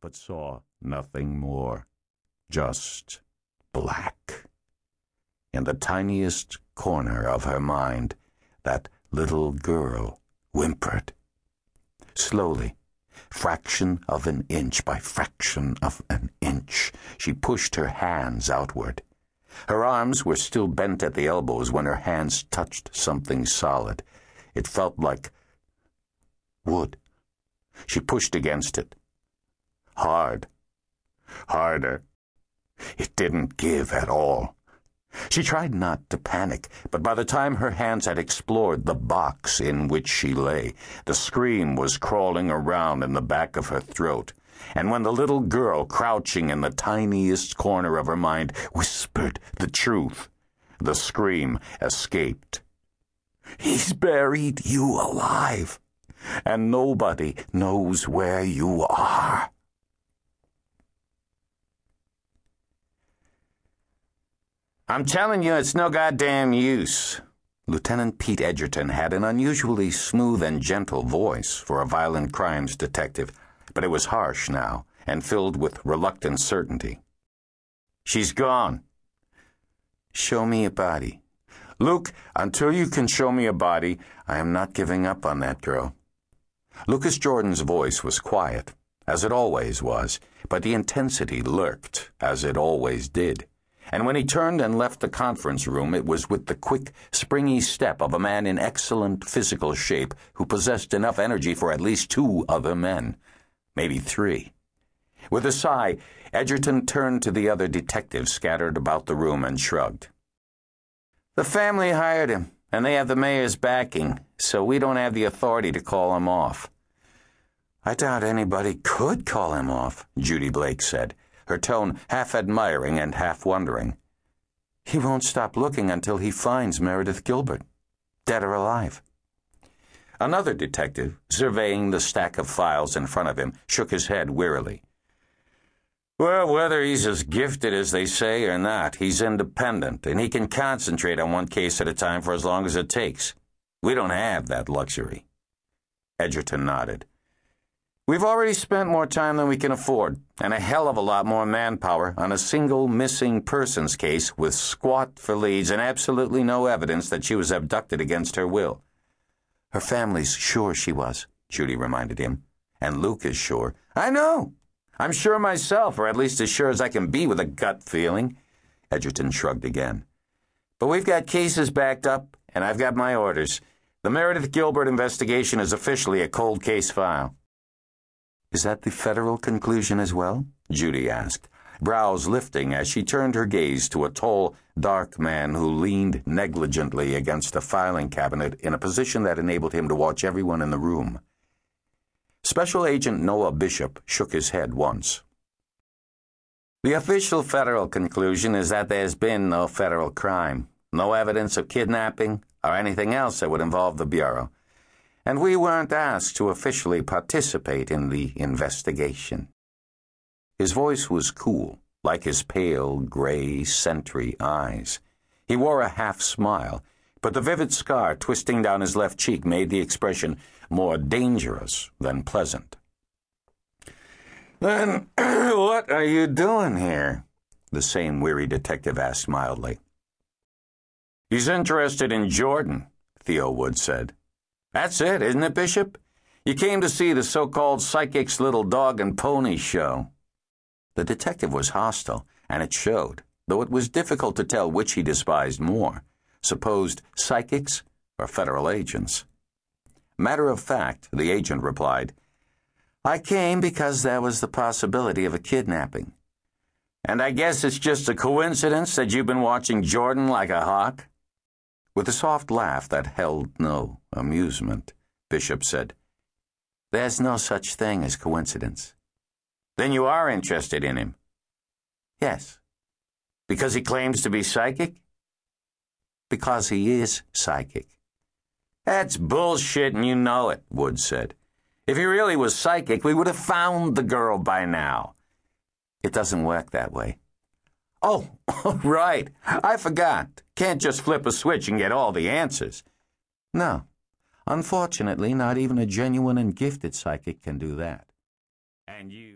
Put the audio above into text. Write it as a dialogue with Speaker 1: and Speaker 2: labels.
Speaker 1: but saw nothing more. Just black. In the tiniest corner of her mind, that little girl whimpered. Slowly, fraction of an inch by fraction of an inch, she pushed her hands outward. Her arms were still bent at the elbows when her hands touched something solid. It felt like wood. She pushed against it. Hard. Harder. It didn't give at all. She tried not to panic, but by the time her hands had explored the box in which she lay, the scream was crawling around in the back of her throat. And when the little girl, crouching in the tiniest corner of her mind, whispered the truth, the scream escaped. He's buried you alive, and nobody knows where you are. I'm telling you, it's no goddamn use. Lieutenant Pete Edgerton had an unusually smooth and gentle voice for a violent crimes detective, but it was harsh now and filled with reluctant certainty. She's gone. Show me a body. Luke, until you can show me a body, I am not giving up on that girl. Lucas Jordan's voice was quiet, as it always was, but the intensity lurked, as it always did and when he turned and left the conference room, it was with the quick, springy step of a man in excellent physical shape who possessed enough energy for at least two other men, maybe three. With a sigh, Edgerton turned to the other detectives scattered about the room and shrugged. The family hired him, and they have the mayor's backing, so we don't have the authority to call him off. I doubt anybody could call him off, Judy Blake said her tone half admiring and half wondering. He won't stop looking until he finds Meredith Gilbert, dead or alive. Another detective, surveying the stack of files in front of him, shook his head wearily. Well, whether he's as gifted as they say or not, he's independent, and he can concentrate on one case at a time for as long as it takes. We don't have that luxury. Edgerton nodded. We've already spent more time than we can afford, and a hell of a lot more manpower on a single missing persons case with squat for leads and absolutely no evidence that she was abducted against her will. Her family's sure she was, Judy reminded him. And Luke is sure. I know. I'm sure myself, or at least as sure as I can be with a gut feeling. Edgerton shrugged again. But we've got cases backed up, and I've got my orders. The Meredith Gilbert investigation is officially a cold case file. Is that the federal conclusion as well? Judy asked, brows lifting as she turned her gaze to a tall, dark man who leaned negligently against a filing cabinet in a position that enabled him to watch everyone in the room. Special Agent Noah Bishop shook his head once. The official federal conclusion is that there's been no federal crime, no evidence of kidnapping, or anything else that would involve the Bureau and we weren't asked to officially participate in the investigation. His voice was cool, like his pale, gray, sentry eyes. He wore a half smile, but the vivid scar twisting down his left cheek made the expression more dangerous than pleasant. Then what are you doing here? The same weary detective asked mildly. He's interested in Jordan, Theo Wood said. That's it, isn't it, Bishop? You came to see the so called psychic's little dog and pony show. The detective was hostile, and it showed, though it was difficult to tell which he despised more supposed psychics or federal agents. Matter of fact, the agent replied, I came because there was the possibility of a kidnapping. And I guess it's just a coincidence that you've been watching Jordan like a hawk? With a soft laugh that held no amusement, Bishop said, There's no such thing as coincidence. Then you are interested in him? Yes. Because he claims to be psychic? Because he is psychic. That's bullshit and you know it, Wood said. If he really was psychic, we would have found the girl by now. It doesn't work that way. Oh, right. I forgot. Can't just flip a switch and get all the answers. No. Unfortunately, not even a genuine and gifted psychic can do that. And you.